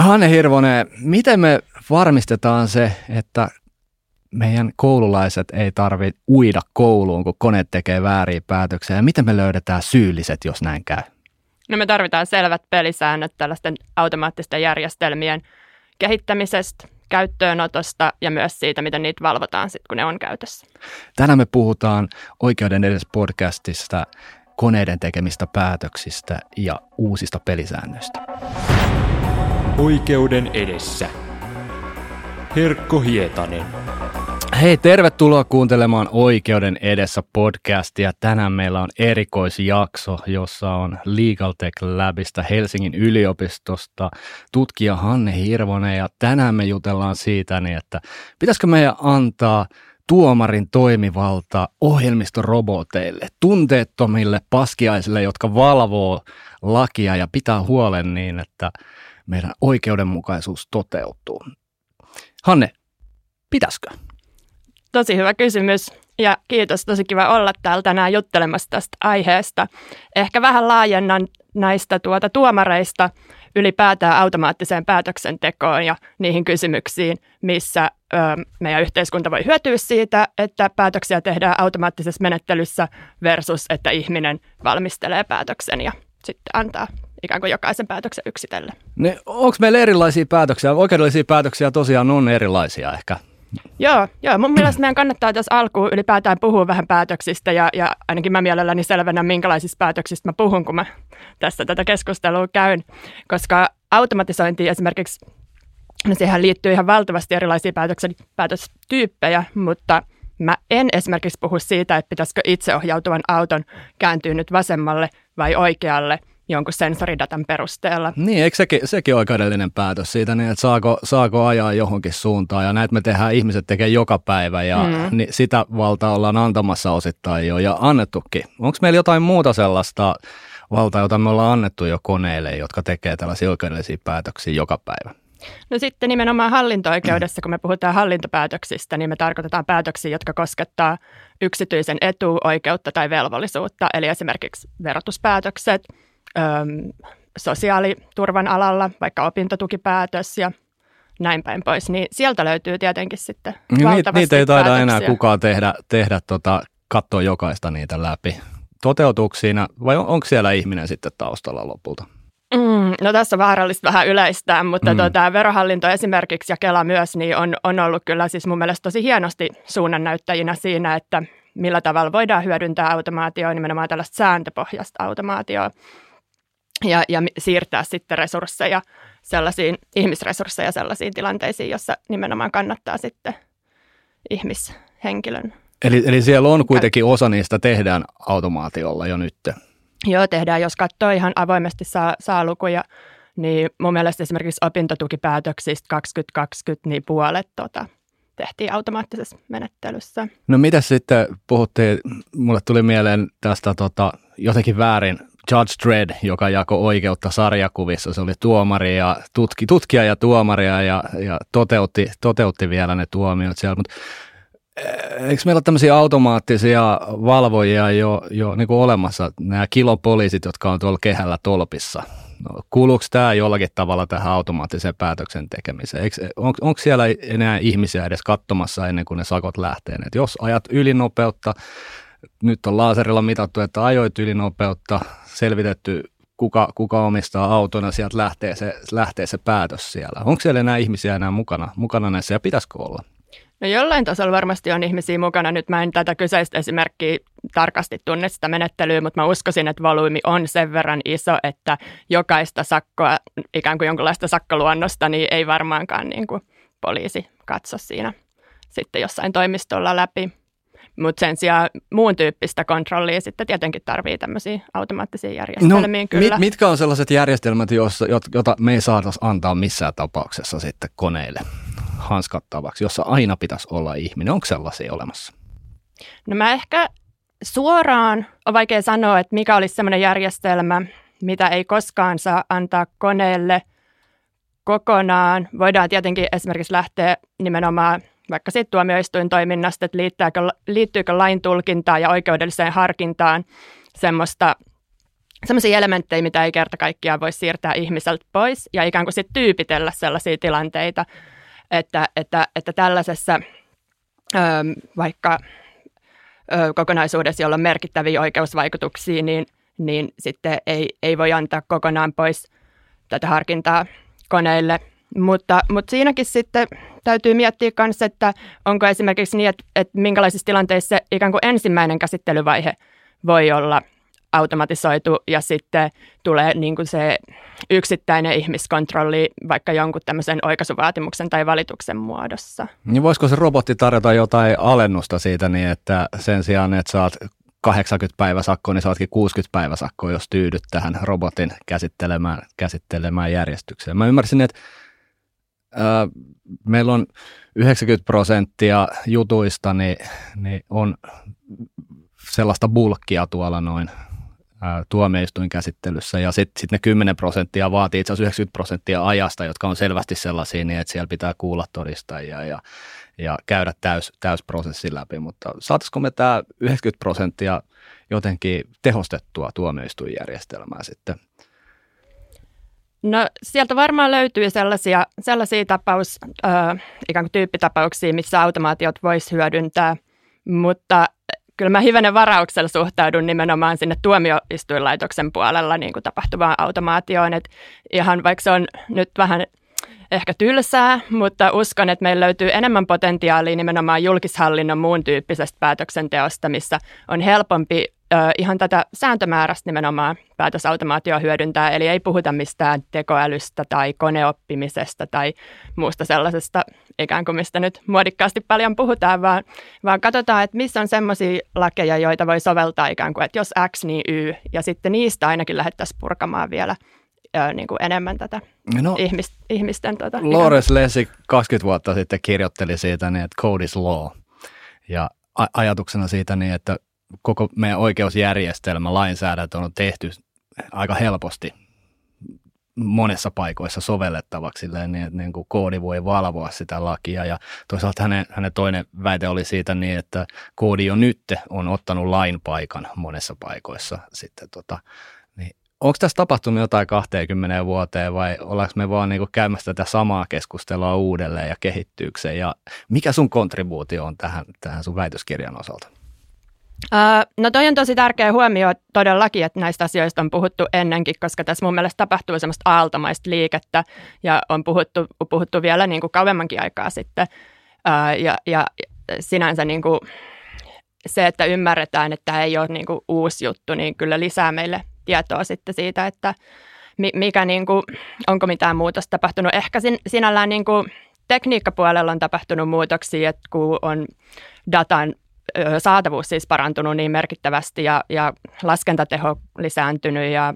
Hanne Hirvonen, miten me varmistetaan se, että meidän koululaiset ei tarvitse uida kouluun, kun kone tekee vääriä päätöksiä? Ja miten me löydetään syylliset, jos näin käy? No me tarvitaan selvät pelisäännöt tällaisten automaattisten järjestelmien kehittämisestä, käyttöönotosta ja myös siitä, miten niitä valvotaan sitten, kun ne on käytössä. Tänään me puhutaan Oikeuden edes podcastista koneiden tekemistä päätöksistä ja uusista pelisäännöistä. Oikeuden edessä. Herkko Hietanen. Hei, tervetuloa kuuntelemaan Oikeuden edessä podcastia. Tänään meillä on erikoisjakso, jossa on Legal Tech Labista Helsingin yliopistosta tutkija Hanne Hirvonen. Ja tänään me jutellaan siitä, niin että pitäisikö meidän antaa tuomarin toimivalta ohjelmistoroboteille, tunteettomille paskiaisille, jotka valvoo lakia ja pitää huolen niin, että meidän oikeudenmukaisuus toteutuu. Hanne, pitäisikö? Tosi hyvä kysymys ja kiitos, tosi kiva olla täällä tänään juttelemassa tästä aiheesta. Ehkä vähän laajennan näistä tuota tuomareista ylipäätään automaattiseen päätöksentekoon ja niihin kysymyksiin, missä ö, meidän yhteiskunta voi hyötyä siitä, että päätöksiä tehdään automaattisessa menettelyssä versus, että ihminen valmistelee päätöksen ja sitten antaa ikään kuin jokaisen päätöksen yksitellen. Niin, Onko meillä erilaisia päätöksiä? Oikeudellisia päätöksiä tosiaan on erilaisia ehkä. Joo, joo, mun mielestä meidän kannattaa tässä alkuun ylipäätään puhua vähän päätöksistä ja, ja ainakin mä mielelläni selvennä, minkälaisista päätöksistä mä puhun, kun mä tässä tätä keskustelua käyn, koska automatisointi esimerkiksi, no siihen liittyy ihan valtavasti erilaisia päätöksen, päätöstyyppejä, mutta mä en esimerkiksi puhu siitä, että pitäisikö itseohjautuvan auton kääntyä nyt vasemmalle vai oikealle – jonkun sensoridatan perusteella. Niin, eikö sekin, sekin oikeudellinen päätös siitä, niin että saako, saako ajaa johonkin suuntaan ja näitä me tehdään, ihmiset tekee joka päivä ja mm. niin sitä valtaa ollaan antamassa osittain jo ja annettukin. Onko meillä jotain muuta sellaista valtaa, jota me ollaan annettu jo koneille, jotka tekee tällaisia oikeudellisia päätöksiä joka päivä? No sitten nimenomaan hallinto-oikeudessa, kun me puhutaan hallintopäätöksistä, niin me tarkoitetaan päätöksiä, jotka koskettaa yksityisen etuoikeutta tai velvollisuutta, eli esimerkiksi verotuspäätökset, sosiaaliturvan alalla, vaikka opintotukipäätös ja näin päin pois, niin sieltä löytyy tietenkin sitten niin, Niitä, niitä ei taida päätöksiä. enää kukaan tehdä, tehdä tota, katsoa jokaista niitä läpi. Toteutuuko siinä, vai on, onko siellä ihminen sitten taustalla lopulta? Mm, no tässä on vaarallista vähän yleistää, mutta mm. tuota, verohallinto esimerkiksi ja Kela myös niin on, on ollut kyllä siis mun mielestä tosi hienosti suunnannäyttäjinä siinä, että millä tavalla voidaan hyödyntää automaatioa, nimenomaan tällaista sääntöpohjasta automaatioa ja, ja siirtää sitten resursseja sellaisiin, ihmisresursseja sellaisiin tilanteisiin, jossa nimenomaan kannattaa sitten ihmishenkilön. Eli, eli siellä on kuitenkin osa niistä tehdään automaatiolla jo nyt? Joo, tehdään. Jos katsoo ihan avoimesti saa, saa lukuja, niin mun mielestä esimerkiksi opintotukipäätöksistä 2020, niin puolet tota, tehtiin automaattisessa menettelyssä. No mitä sitten puhuttiin, mulle tuli mieleen tästä tota, jotenkin väärin Judge Dredd, joka jako oikeutta sarjakuvissa. Se oli tuomari ja tutki, tutkija ja tuomaria ja, ja toteutti, toteutti vielä ne tuomiot siellä. Mutta eh, eikö meillä ole tämmöisiä automaattisia valvojia jo, jo niin kuin olemassa, nämä kilopoliisit, jotka on tuolla kehällä tolpissa? No, kuuluuko tämä jollakin tavalla tähän automaattiseen päätöksen tekemiseen? On, onko siellä enää ihmisiä edes katsomassa ennen kuin ne sakot lähtee? Et jos ajat ylinopeutta, nyt on laserilla mitattu, että ajoit ylinopeutta, selvitetty kuka, kuka omistaa auton ja sieltä lähtee se, lähtee se päätös siellä. Onko siellä enää ihmisiä enää mukana, mukana näissä ja pitäisikö olla? No jollain tasolla varmasti on ihmisiä mukana. Nyt mä en tätä kyseistä esimerkkiä tarkasti tunne sitä menettelyä, mutta mä uskoisin, että volyymi on sen verran iso, että jokaista sakkoa, ikään kuin jonkinlaista sakkoluonnosta, niin ei varmaankaan niin kuin poliisi katso siinä sitten jossain toimistolla läpi. Mutta sen sijaan muun tyyppistä kontrollia sitten tietenkin tarvii tämmöisiä automaattisia järjestelmiä no, kyllä. Mit, mitkä on sellaiset järjestelmät, joissa, joita me ei saataisi antaa missään tapauksessa sitten koneille hanskattavaksi, jossa aina pitäisi olla ihminen? Onko sellaisia olemassa? No mä ehkä suoraan on vaikea sanoa, että mikä olisi sellainen järjestelmä, mitä ei koskaan saa antaa koneelle kokonaan. Voidaan tietenkin esimerkiksi lähteä nimenomaan vaikka siitä tuomioistuin toiminnasta, että liittyykö, liittyykö lain tulkintaan ja oikeudelliseen harkintaan semmoista sellaisia elementtejä, mitä ei kerta kaikkiaan voi siirtää ihmiseltä pois ja ikään kuin sitten tyypitellä sellaisia tilanteita, että, että, että tällaisessa ö, vaikka ö, kokonaisuudessa, jolla on merkittäviä oikeusvaikutuksia, niin, niin sitten ei, ei voi antaa kokonaan pois tätä harkintaa koneille. Mutta, mutta siinäkin sitten täytyy miettiä myös, että onko esimerkiksi niin, että, että minkälaisissa tilanteissa ikään kuin ensimmäinen käsittelyvaihe voi olla automatisoitu ja sitten tulee niin kuin se yksittäinen ihmiskontrolli vaikka jonkun tämmöisen oikaisuvaatimuksen tai valituksen muodossa. Niin voisiko se robotti tarjota jotain alennusta siitä niin, että sen sijaan, että saat 80 päiväsakkoa, niin saatkin 60 päiväsakkoa, jos tyydyt tähän robotin käsittelemään, käsittelemään järjestykseen. Mä ymmärsin, että meillä on 90 prosenttia jutuista niin, niin on sellaista bulkkia tuolla noin tuomioistuinkäsittelyssä ja sitten sit ne 10 prosenttia vaatii itse asiassa 90 prosenttia ajasta, jotka on selvästi sellaisia, niin että siellä pitää kuulla todistajia ja, ja käydä täys, täysprosessi läpi, mutta saataisiko me tämä 90 prosenttia jotenkin tehostettua tuomioistuinjärjestelmää sitten? No sieltä varmaan löytyy sellaisia, sellaisia tapaus, äh, ikään kuin tyyppitapauksia, missä automaatiot voisi hyödyntää, mutta kyllä mä hivenen varauksella suhtaudun nimenomaan sinne tuomioistuinlaitoksen puolella niin kuin tapahtuvaan automaatioon. Et ihan vaikka se on nyt vähän ehkä tylsää, mutta uskon, että meillä löytyy enemmän potentiaalia nimenomaan julkishallinnon muun tyyppisestä päätöksenteosta, missä on helpompi ö, ihan tätä sääntömäärästä nimenomaan päätösautomaatioa hyödyntää, eli ei puhuta mistään tekoälystä tai koneoppimisesta tai muusta sellaisesta ikään kuin mistä nyt muodikkaasti paljon puhutaan, vaan, vaan katsotaan, että missä on semmoisia lakeja, joita voi soveltaa ikään kuin, että jos X, niin Y, ja sitten niistä ainakin lähdettäisiin purkamaan vielä ö, niin kuin enemmän tätä no, ihmis, ihmisten... Tuota, Lores Lessig 20 vuotta sitten kirjoitteli siitä, niin, että code is law, ja ajatuksena siitä niin, että koko meidän oikeusjärjestelmä, lainsäädäntö on tehty aika helposti monessa paikoissa sovellettavaksi niin, että niin kuin koodi voi valvoa sitä lakia. Ja toisaalta hänen, hänen toinen väite oli siitä niin, että koodi jo nyt on ottanut lain paikan monessa paikoissa. Sitten tota, niin onko tässä tapahtunut jotain 20 vuoteen vai ollaanko me vaan niin käymässä tätä samaa keskustelua uudelleen ja kehittyyksen? Ja mikä sun kontribuutio on tähän, tähän sun väitöskirjan osalta? No toi on tosi tärkeä huomio todellakin, että näistä asioista on puhuttu ennenkin, koska tässä mun mielestä tapahtuu semmoista aaltomaista liikettä ja on puhuttu, puhuttu vielä niin kuin kauemmankin aikaa sitten. Ja, ja sinänsä niin kuin se, että ymmärretään, että tämä ei ole niin kuin uusi juttu, niin kyllä lisää meille tietoa sitten siitä, että mikä niin kuin, onko mitään muutosta tapahtunut. Ehkä sin, sinällään niin kuin tekniikkapuolella on tapahtunut muutoksia, että kun on datan saatavuus siis parantunut niin merkittävästi ja, ja laskentateho lisääntynyt ja,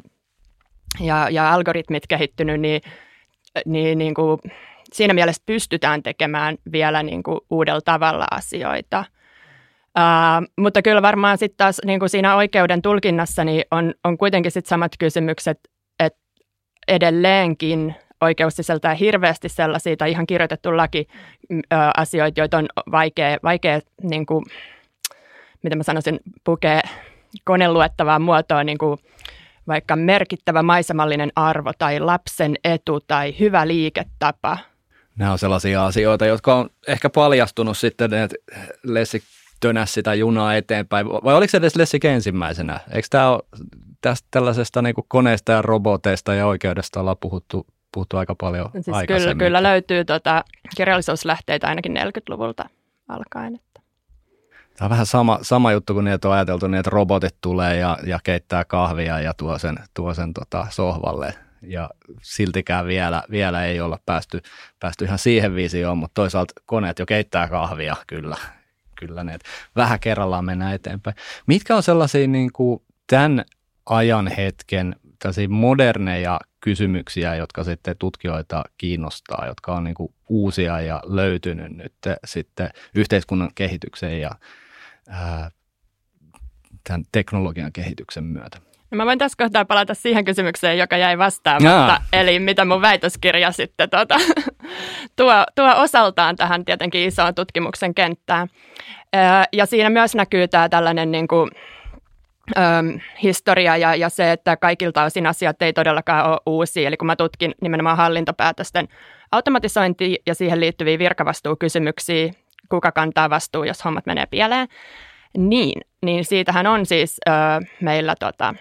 ja, ja algoritmit kehittynyt, niin, niin, niin kuin siinä mielessä pystytään tekemään vielä niin kuin uudella tavalla asioita. Uh, mutta kyllä varmaan sitten taas niin kuin siinä oikeuden tulkinnassa niin on, on kuitenkin sit samat kysymykset, että edelleenkin oikeus sisältää hirveästi sellaisia tai ihan kirjoitettu laki uh, asioita, joita on vaikea, vaikea niin kuin, mitä mä sanoisin, pukee koneluettavaa muotoa niin kuin vaikka merkittävä maisemallinen arvo tai lapsen etu tai hyvä liiketapa. Nämä on sellaisia asioita, jotka on ehkä paljastunut sitten, että Lessi tönäsi sitä junaa eteenpäin. Vai oliko se edes Lessik ensimmäisenä? Eikö tämä ole tästä tällaisesta niin kuin koneista ja roboteista ja oikeudesta ollaan puhuttu, puhuttu aika paljon siis kyllä, kyllä löytyy tota, kirjallisuuslähteitä ainakin 40-luvulta alkaen. Tämä on vähän sama, sama juttu kuin että on ajateltu niin, että robotit tulee ja, ja keittää kahvia ja tuo sen, tuo sen tota sohvalle. Ja siltikään vielä, vielä ei olla päästy, päästy ihan siihen visioon, mutta toisaalta koneet jo keittää kahvia kyllä. Kyllä ne, vähän kerrallaan mennään eteenpäin. Mitkä on sellaisia niin kuin tämän ajan hetken moderneja kysymyksiä, jotka sitten tutkijoita kiinnostaa, jotka on niin kuin uusia ja löytynyt nyt sitten yhteiskunnan kehityksen ja tämän teknologian kehityksen myötä. No mä voin tässä kohtaa palata siihen kysymykseen, joka jäi vastaamatta, Jaa. eli mitä mun väitöskirja sitten tuota, tuo, tuo osaltaan tähän tietenkin isoon tutkimuksen kenttään. Ja siinä myös näkyy tämä tällainen niin kuin, Öm, historia ja, ja se, että kaikilta osin asiat ei todellakaan ole uusia. Eli kun mä tutkin nimenomaan hallintopäätösten automatisointi ja siihen liittyviä virkavastuukysymyksiä, kuka kantaa vastuu, jos hommat menee pieleen, niin, niin siitähän on siis ö, meillä tota,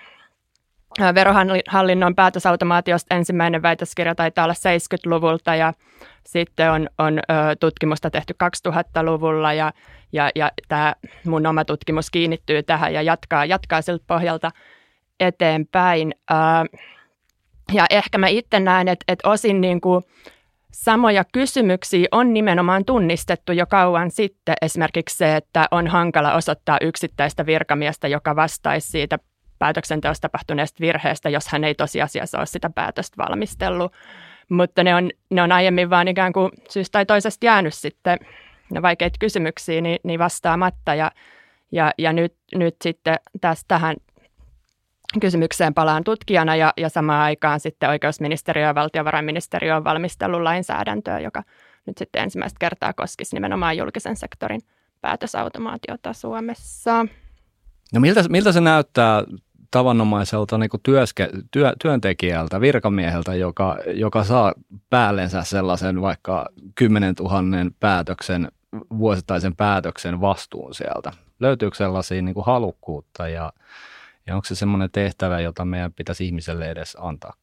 verohallinnon päätösautomaatiosta ensimmäinen väitöskirja taitaa olla 70-luvulta ja sitten on, on ö, tutkimusta tehty 2000-luvulla ja, ja, ja tämä mun oma tutkimus kiinnittyy tähän ja jatkaa, jatkaa siltä pohjalta eteenpäin. Ö, ja ehkä mä itse näen, että, että osin niin kuin samoja kysymyksiä on nimenomaan tunnistettu jo kauan sitten. Esimerkiksi se, että on hankala osoittaa yksittäistä virkamiestä, joka vastaisi siitä päätöksenteossa tapahtuneesta virheestä, jos hän ei tosiasiassa ole sitä päätöstä valmistellut. Mutta ne on, ne on aiemmin vaan ikään kuin syystä tai toisesta jäänyt sitten ne vaikeita kysymyksiä niin, niin vastaamatta. Ja, ja, ja nyt, nyt sitten tästä tähän kysymykseen palaan tutkijana ja, ja samaan aikaan sitten oikeusministeriö ja valtiovarainministeriö on valmistellut lainsäädäntöä, joka nyt sitten ensimmäistä kertaa koskisi nimenomaan julkisen sektorin päätösautomaatiota Suomessa. No miltä, miltä se näyttää tavanomaiselta niin työske, työ, työntekijältä, virkamieheltä, joka, joka saa päällensä sellaisen vaikka 10 000 päätöksen, vuosittaisen päätöksen vastuun sieltä? Löytyykö sellaisia niin kuin halukkuutta ja, ja onko se semmoinen tehtävä, jota meidän pitäisi ihmiselle edes antaa?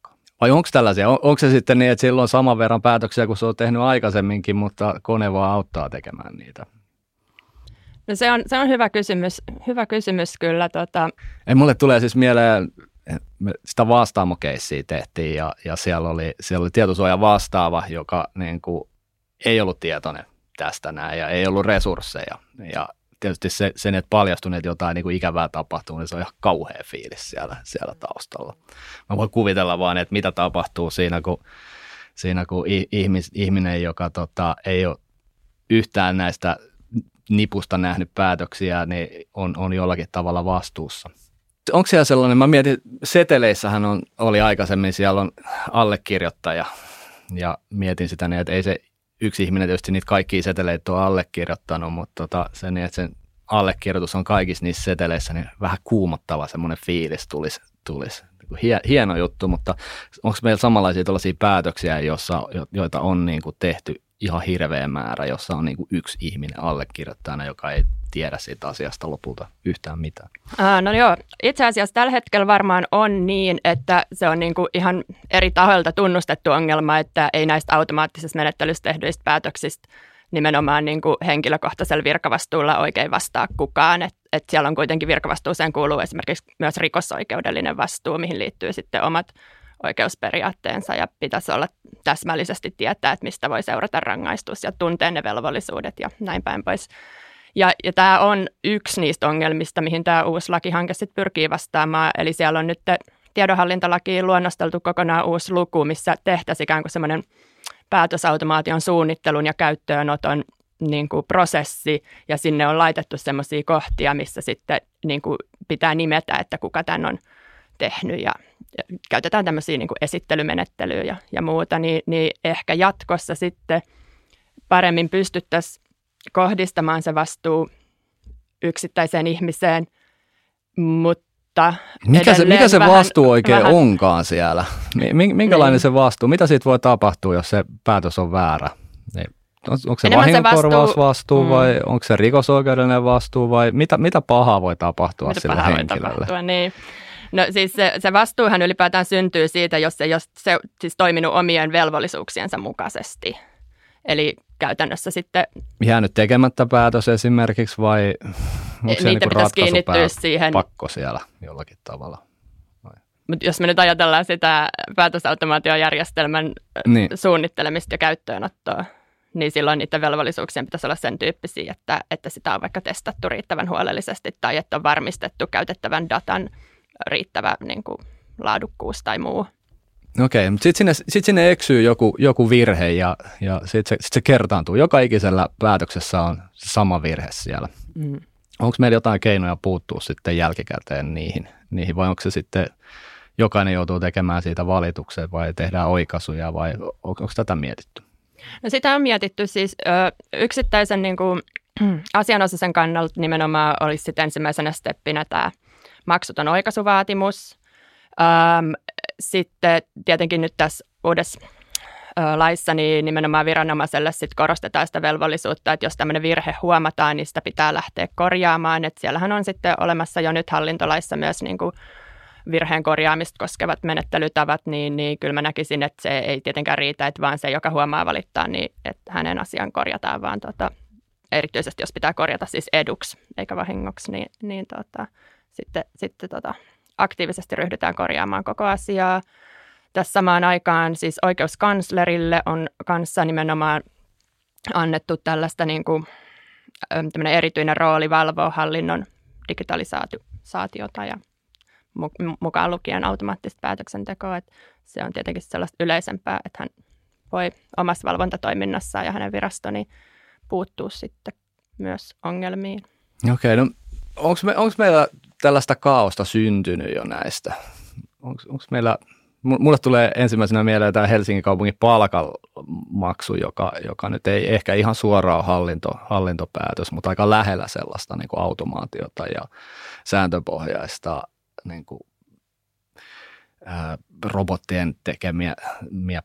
Vai onko tällaisia? On, onko se sitten niin, että silloin saman verran päätöksiä kuin se on tehnyt aikaisemminkin, mutta kone vaan auttaa tekemään niitä? No se on, se on hyvä kysymys, hyvä kysymys kyllä. Tota. Ei, mulle tulee siis mieleen, sitä vastaamokeissiä tehtiin ja, ja siellä, oli, siellä oli tietosuoja vastaava, joka niin kuin, ei ollut tietoinen tästä näin ja ei ollut resursseja. Ja tietysti se, sen, että paljastuneet jotain niin kuin ikävää tapahtuu, niin se on ihan kauhea fiilis siellä, siellä taustalla. Mä voin kuvitella vaan, että mitä tapahtuu siinä, kun, siinä, kun ihmis, ihminen, joka tota, ei ole yhtään näistä nipusta nähnyt päätöksiä, niin on, on jollakin tavalla vastuussa. Onko siellä sellainen, mä mietin, seteleissähän on, oli aikaisemmin, siellä on allekirjoittaja ja mietin sitä niin, että ei se yksi ihminen tietysti niitä kaikkia seteleitä ole allekirjoittanut, mutta tota, se niin, että sen allekirjoitus on kaikissa niissä seteleissä, niin vähän kuumottava semmoinen fiilis tulisi, tulisi. Hieno juttu, mutta onko meillä samanlaisia tällaisia päätöksiä, joissa, joita on niin kuin tehty ihan hirveä määrä, jossa on niin kuin yksi ihminen allekirjoittajana, joka ei tiedä siitä asiasta lopulta yhtään mitään. Ää, no joo, itse asiassa tällä hetkellä varmaan on niin, että se on niin kuin ihan eri tahoilta tunnustettu ongelma, että ei näistä automaattisessa menettelyssä tehdyistä päätöksistä nimenomaan niin kuin henkilökohtaisella virkavastuulla oikein vastaa kukaan. Et, et siellä on kuitenkin virkavastuuseen kuuluu esimerkiksi myös rikosoikeudellinen vastuu, mihin liittyy sitten omat oikeusperiaatteensa ja pitäisi olla täsmällisesti tietää, että mistä voi seurata rangaistus ja tuntea ne velvollisuudet ja näin päin pois. Ja, ja tämä on yksi niistä ongelmista, mihin tämä uusi lakihanke sitten pyrkii vastaamaan. Eli siellä on nyt tiedonhallintalakiin luonnosteltu kokonaan uusi luku, missä tehtäisiin ikään kuin semmoinen päätösautomaation suunnittelun ja käyttöönoton niin kuin prosessi, ja sinne on laitettu semmoisia kohtia, missä sitten niin kuin pitää nimetä, että kuka tämän on tehnyt, ja käytetään tämmöisiä niin kuin esittelymenettelyjä ja, ja muuta, niin, niin ehkä jatkossa sitten paremmin pystyttäisiin kohdistamaan se vastuu yksittäiseen ihmiseen, mutta mikä se, mikä se vähän, vastuu oikein vähän, onkaan siellä? Minkälainen niin. se vastuu? Mitä siitä voi tapahtua, jos se päätös on väärä? Niin, onko se vahingonkorvausvastuu mm. vai onko se rikosoikeudellinen vastuu vai mitä, mitä pahaa voi tapahtua mitä sille henkilölle? Voi tapahtua, niin. No siis se, se vastuuhan ylipäätään syntyy siitä, jos se, jos se siis toiminut omien velvollisuuksiensa mukaisesti. Eli käytännössä sitten... Jäänyt tekemättä päätös esimerkiksi vai onko se niin pitäisi kiinnittyä siihen. pakko siellä jollakin tavalla? Mutta jos me nyt ajatellaan sitä päätösautomaatiojärjestelmän niin. suunnittelemista ja käyttöönottoa, niin silloin niiden velvollisuuksien pitäisi olla sen tyyppisiä, että, että sitä on vaikka testattu riittävän huolellisesti tai että on varmistettu käytettävän datan riittävä niin kuin, laadukkuus tai muu. Okei, mutta sitten sinne, sit sinne eksyy joku, joku virhe ja, ja sitten se, sit se kertaantuu. Joka ikisellä päätöksessä on sama virhe siellä. Mm. Onko meillä jotain keinoja puuttua sitten jälkikäteen niihin, niihin vai onko se sitten jokainen joutuu tekemään siitä valituksen vai tehdään oikaisuja vai on, onko tätä mietitty? No sitä on mietitty siis ö, yksittäisen niin kuin, asianosaisen kannalta nimenomaan olisi sitten ensimmäisenä steppinä tämä maksuton oikaisuvaatimus. Ähm, sitten tietenkin nyt tässä uudessa laissa niin nimenomaan viranomaiselle sit korostetaan sitä velvollisuutta, että jos tämmöinen virhe huomataan, niin sitä pitää lähteä korjaamaan. Et siellähän on sitten olemassa jo nyt hallintolaissa myös niin kuin virheen korjaamista koskevat menettelytavat, niin, niin kyllä mä näkisin, että se ei tietenkään riitä, että vaan se, joka huomaa valittaa, niin että hänen asian korjataan, vaan tota, erityisesti jos pitää korjata siis eduksi eikä vahingoksi, niin, niin tota, sitten, sitten tota, aktiivisesti ryhdytään korjaamaan koko asiaa. Tässä samaan aikaan siis oikeuskanslerille on kanssa nimenomaan annettu tällaista niin kuin, erityinen rooli valvoa hallinnon digitalisaatiota ja mukaan lukien automaattista päätöksentekoa. Että se on tietenkin sellaista yleisempää, että hän voi omassa valvontatoiminnassaan ja hänen virastoni puuttuu sitten myös ongelmiin. Okei, no onko me, meillä tällaista kaaosta syntynyt jo näistä? Onko meillä Mulle tulee ensimmäisenä mieleen tämä Helsingin kaupungin palkamaksu, joka, joka nyt ei ehkä ihan suoraan hallinto, hallintopäätös, mutta aika lähellä sellaista niin kuin automaatiota ja sääntöpohjaista niin kuin, robottien tekemiä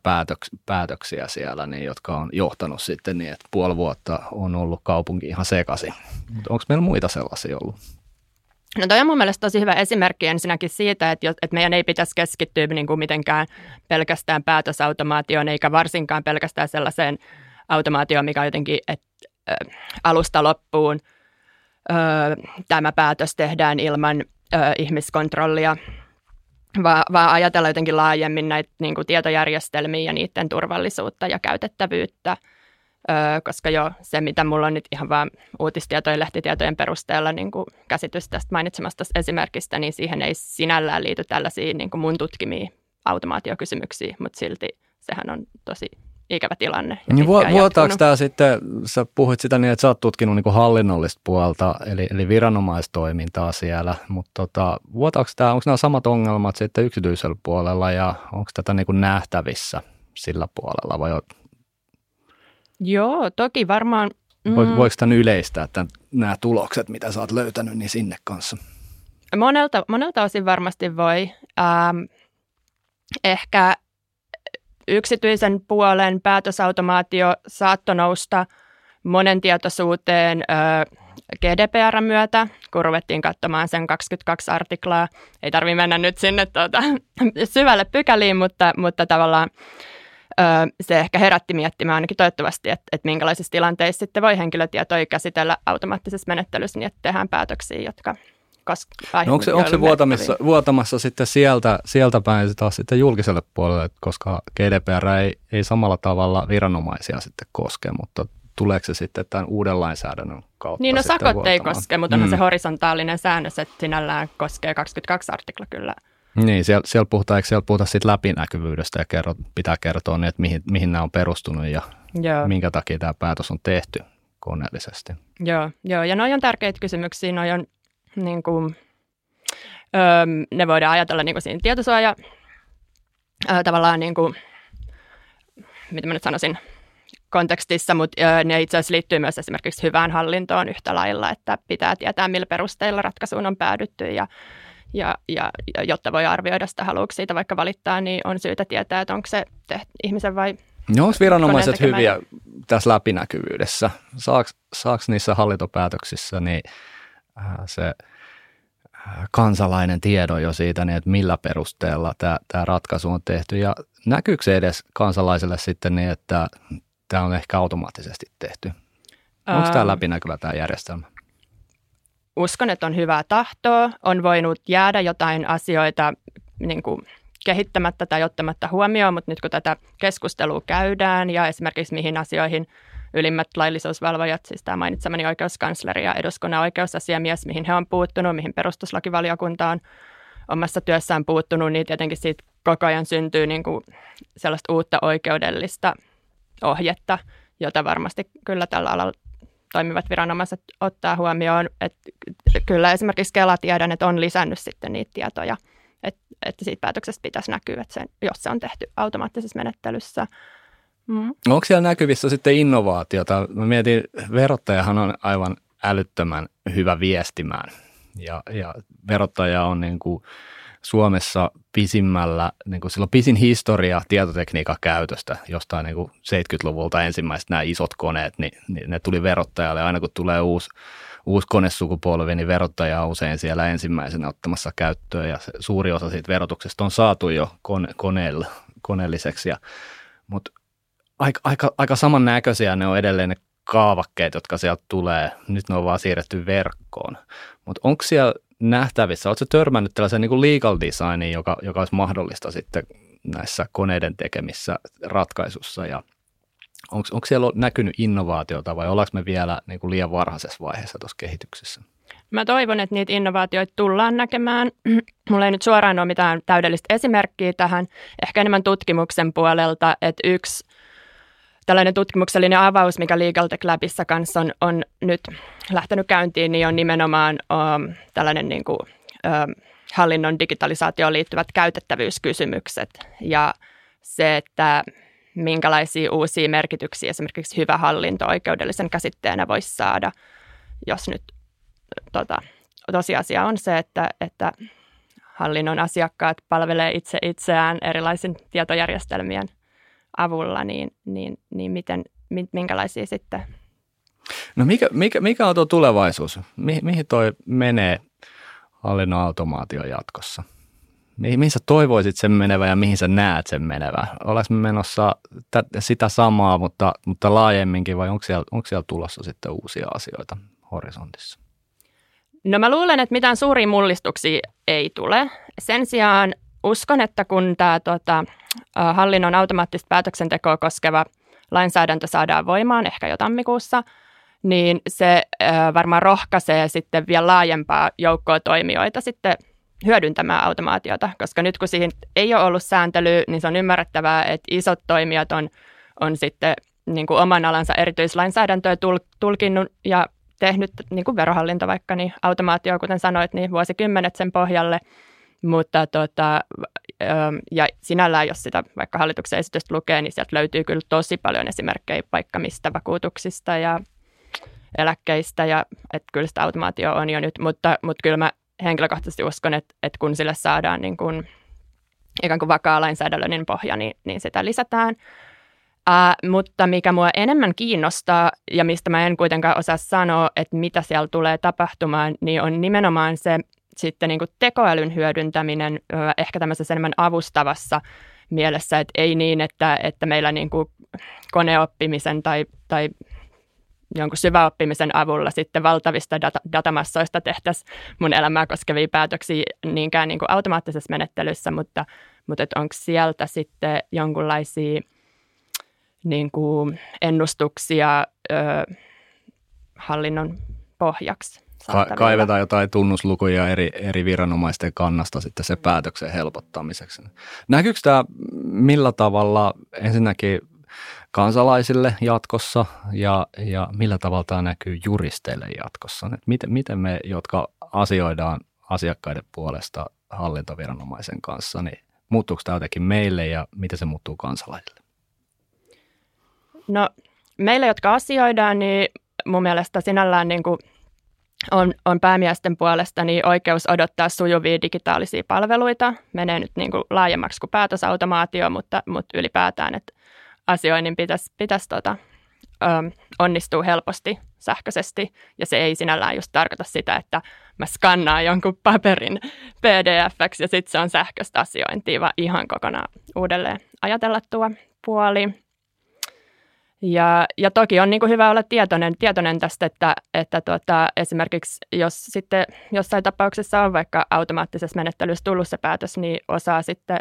päätöks, päätöksiä siellä, niin, jotka on johtanut sitten niin, että puoli vuotta on ollut kaupunki ihan sekaisin. Onko meillä muita sellaisia ollut? No toi on mun mielestä tosi hyvä esimerkki ensinnäkin siitä, että, jos, että meidän ei pitäisi keskittyä niin kuin mitenkään pelkästään päätösautomaatioon, eikä varsinkaan pelkästään sellaiseen automaatioon, mikä on jotenkin että, ä, alusta loppuun ä, tämä päätös tehdään ilman ä, ihmiskontrollia, vaan, vaan ajatella jotenkin laajemmin näitä niin kuin tietojärjestelmiä ja niiden turvallisuutta ja käytettävyyttä – koska jo se, mitä mulla on nyt ihan vaan uutistietojen, lehtitietojen perusteella niin kuin käsitys tästä mainitsemasta esimerkistä, niin siihen ei sinällään liity tällaisia niin kuin mun tutkimia automaatiokysymyksiä, mutta silti sehän on tosi ikävä tilanne. Niin vuotaako tämä sitten, sä puhuit sitä niin, että sä oot tutkinut niin hallinnollista puolta, eli, eli viranomaistoimintaa siellä, mutta tota, vuotaako tämä, onko nämä samat ongelmat sitten yksityisellä puolella ja onko tätä niin kuin nähtävissä sillä puolella vai Joo, toki varmaan. Mm. Voiko tämän yleistää, että nämä tulokset, mitä sä oot löytänyt, niin sinne kanssa? Monelta, monelta osin varmasti voi. Ähm, ehkä yksityisen puolen päätösautomaatio saattoi nousta monen tietoisuuteen GDPR myötä, kun ruvettiin katsomaan sen 22 artiklaa. Ei tarvitse mennä nyt sinne tuota, syvälle pykäliin, mutta, mutta tavallaan se ehkä herätti miettimään ainakin toivottavasti, että, että minkälaisissa tilanteissa sitten voi henkilötietoja käsitellä automaattisessa menettelyssä niin, että tehdään päätöksiä, jotka koska no onko se, onko se vuotamassa, vuotamassa sitten sieltä, sieltä päin taas sitten julkiselle puolelle, koska GDPR ei, ei samalla tavalla viranomaisia sitten koske, mutta tuleeko se sitten tämän uuden lainsäädännön kautta Niin, no sakot ei koske, mutta mm. se horisontaalinen säännös, että sinällään koskee 22 artikla kyllä niin, siellä, siellä puhutaan, eikö siellä puhuta siitä läpinäkyvyydestä ja kerro, pitää kertoa, niin, että mihin, mihin nämä on perustunut ja joo. minkä takia tämä päätös on tehty koneellisesti. Joo, joo. ja noin on tärkeitä kysymyksiä, noin on niin kuin, öö, ne voidaan ajatella niin kuin siinä tietosuoja öö, tavallaan niin kuin, mitä mä nyt sanoisin, kontekstissa, mutta öö, ne itse asiassa liittyy myös esimerkiksi hyvään hallintoon yhtä lailla, että pitää tietää, millä perusteilla ratkaisuun on päädytty ja ja, ja, ja jotta voi arvioida sitä, haluatko siitä vaikka valittaa, niin on syytä tietää, että onko se tehty ihmisen vai No onko viranomaiset hyviä tässä läpinäkyvyydessä? Saaks, saaks niissä hallintopäätöksissä niin se äh, kansalainen tiedon jo siitä, niin että millä perusteella tämä, tämä ratkaisu on tehty ja näkyykö se edes kansalaiselle sitten niin, että tämä on ehkä automaattisesti tehty? Onko tämä läpinäkyvä tämä järjestelmä? uskon, että on hyvää tahtoa, on voinut jäädä jotain asioita niin kuin kehittämättä tai ottamatta huomioon, mutta nyt kun tätä keskustelua käydään ja esimerkiksi mihin asioihin ylimmät laillisuusvalvojat, siis tämä mainitsemani oikeuskansleri ja eduskunnan oikeusasiamies, mihin he on puuttunut, mihin perustuslakivaliokunta on omassa työssään puuttunut, niin tietenkin siitä koko ajan syntyy niin kuin sellaista uutta oikeudellista ohjetta, jota varmasti kyllä tällä alalla toimivat viranomaiset ottaa huomioon, että kyllä esimerkiksi Kela tiedän, että on lisännyt sitten niitä tietoja, että, siitä päätöksestä pitäisi näkyä, että sen, jos se on tehty automaattisessa menettelyssä. Mm. Onko siellä näkyvissä sitten innovaatiota? Mä mietin, verottajahan on aivan älyttömän hyvä viestimään ja, ja verottaja on niin kuin Suomessa pisimmällä, niin kuin silloin pisin historia tietotekniikan käytöstä jostain niin kuin 70-luvulta ensimmäiset nämä isot koneet, niin, niin ne tuli verottajalle. Aina kun tulee uusi, uusi konesukupolvi, niin verottaja on usein siellä ensimmäisenä ottamassa käyttöön ja se, suuri osa siitä verotuksesta on saatu jo kone, koneell, koneelliseksi. Mutta aika, aika, aika samannäköisiä ne on edelleen ne kaavakkeet, jotka sieltä tulee. Nyt ne on vaan siirretty verkkoon. Mutta onko siellä nähtävissä, oletko törmännyt tällaisen niin kuin legal designiin, joka, joka olisi mahdollista sitten näissä koneiden tekemissä ratkaisussa ja onko, onko siellä näkynyt innovaatiota vai ollaanko me vielä niin kuin liian varhaisessa vaiheessa tuossa kehityksessä? Mä toivon, että niitä innovaatioita tullaan näkemään. Mulla ei nyt suoraan ole mitään täydellistä esimerkkiä tähän, ehkä enemmän tutkimuksen puolelta, että yksi tällainen tutkimuksellinen avaus, mikä Legal Tech Labissa kanssa on, on nyt lähtenyt käyntiin, niin on nimenomaan um, tällainen niin kuin, um, hallinnon digitalisaatioon liittyvät käytettävyyskysymykset. Ja se, että minkälaisia uusia merkityksiä esimerkiksi hyvä hallinto oikeudellisen käsitteenä voisi saada, jos nyt tota, tosiasia on se, että, että hallinnon asiakkaat palvelee itse itseään erilaisin tietojärjestelmien avulla, niin, niin, niin miten, minkälaisia sitten? No mikä, mikä, mikä on tuo tulevaisuus? Mi, mihin toi menee hallinnon automaatio jatkossa? Mihin, mihin sä toivoisit sen menevä ja mihin sä näet sen menevä? Ollaanko me menossa t- sitä samaa, mutta, mutta laajemminkin vai onko siellä, onko siellä tulossa sitten uusia asioita horisontissa? No mä luulen, että mitään suuria mullistuksia ei tule. Sen sijaan uskon, että kun tämä tota, hallinnon automaattista päätöksentekoa koskeva lainsäädäntö saadaan voimaan ehkä jo tammikuussa, niin se varmaan rohkaisee sitten vielä laajempaa joukkoa toimijoita sitten hyödyntämään automaatiota, koska nyt kun siihen ei ole ollut sääntelyä, niin se on ymmärrettävää, että isot toimijat on, on sitten niin kuin oman alansa erityislainsäädäntöä tulkinnut ja tehnyt, niin kuin verohallinto vaikka, niin automaatio, kuten sanoit, niin vuosikymmenet sen pohjalle – mutta tota, ja sinällään, jos sitä vaikka hallituksen esitystä lukee, niin sieltä löytyy kyllä tosi paljon esimerkkejä vaikka mistä vakuutuksista ja eläkkeistä, ja että kyllä sitä automaatio on jo nyt, mutta, mutta kyllä mä henkilökohtaisesti uskon, että, että kun sille saadaan niin kuin, ikään kuin vakaa lainsäädännöllinen pohja, niin, niin sitä lisätään. Uh, mutta mikä mua enemmän kiinnostaa ja mistä mä en kuitenkaan osaa sanoa, että mitä siellä tulee tapahtumaan, niin on nimenomaan se sitten niin kuin tekoälyn hyödyntäminen ehkä tämmöisessä enemmän avustavassa mielessä, että ei niin, että, että meillä niin kuin koneoppimisen tai, tai jonkun syväoppimisen avulla sitten valtavista data, datamassoista tehtäisiin mun elämää koskevia päätöksiä niinkään niin kuin automaattisessa menettelyssä, mutta, mutta onko sieltä sitten jonkunlaisia niin kuin ennustuksia ö, hallinnon pohjaksi? Ka- kaivetaan jotain tunnuslukuja eri, eri viranomaisten kannasta sitten se päätöksen helpottamiseksi. Näkyykö tämä millä tavalla ensinnäkin kansalaisille jatkossa ja, ja millä tavalla tämä näkyy juristeille jatkossa? Et miten, miten me, jotka asioidaan asiakkaiden puolesta hallintoviranomaisen kanssa, niin muuttuuko tämä jotenkin meille ja miten se muuttuu kansalaisille? No meille, jotka asioidaan, niin mun mielestä sinällään niin kuin – on, on päämiesten puolesta niin oikeus odottaa sujuvia digitaalisia palveluita. Menee nyt niin kuin laajemmaksi kuin päätösautomaatio, mutta, mutta ylipäätään, että asioinnin pitäisi, pitäisi tota, ö, onnistua helposti sähköisesti. Ja se ei sinällään just tarkoita sitä, että mä skannaan jonkun paperin pdf ja sitten se on sähköistä asiointia, vaan ihan kokonaan uudelleen ajatella tuo puoli. Ja, ja toki on niin kuin hyvä olla tietoinen, tietoinen tästä, että, että tuota, esimerkiksi jos sitten jossain tapauksessa on vaikka automaattisessa menettelyssä tullut se päätös, niin osaa sitten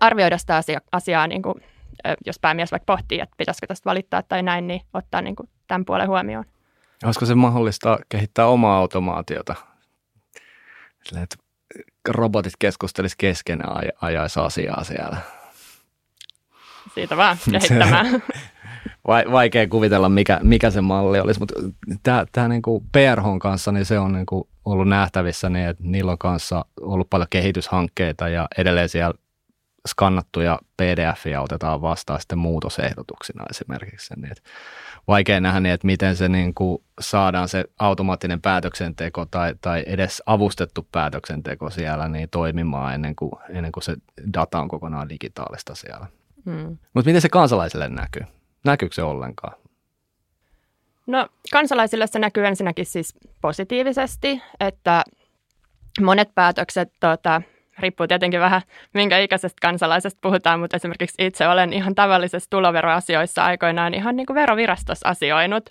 arvioida sitä asia, asiaa, niin kuin, jos päämies vaikka pohtii, että pitäisikö tästä valittaa tai näin, niin ottaa niin kuin tämän puolen huomioon. Olisiko se mahdollista kehittää omaa automaatiota? Sillä, että robotit keskustelisivat keskenään ja ajaisi asiaa siellä. Siitä vaan kehittämään. vaikea kuvitella, mikä, mikä se malli olisi, mutta tämä, niin kuin PRHn kanssa, niin se on niin kuin ollut nähtävissä, niin että niillä on kanssa ollut paljon kehityshankkeita ja edelleen siellä skannattuja pdf otetaan vastaan sitten muutosehdotuksina esimerkiksi. Niin, että vaikea nähdä niin, että miten se niin kuin saadaan se automaattinen päätöksenteko tai, tai edes avustettu päätöksenteko siellä niin toimimaan ennen kuin, ennen kuin se data on kokonaan digitaalista siellä. Hmm. Mutta miten se kansalaisille näkyy? Näkyykö se ollenkaan? No kansalaisille se näkyy ensinnäkin siis positiivisesti, että monet päätökset tota, riippuu tietenkin vähän minkä ikäisestä kansalaisesta puhutaan, mutta esimerkiksi itse olen ihan tavallisessa tuloveroasioissa aikoinaan ihan niin kuin verovirastossa asioinut.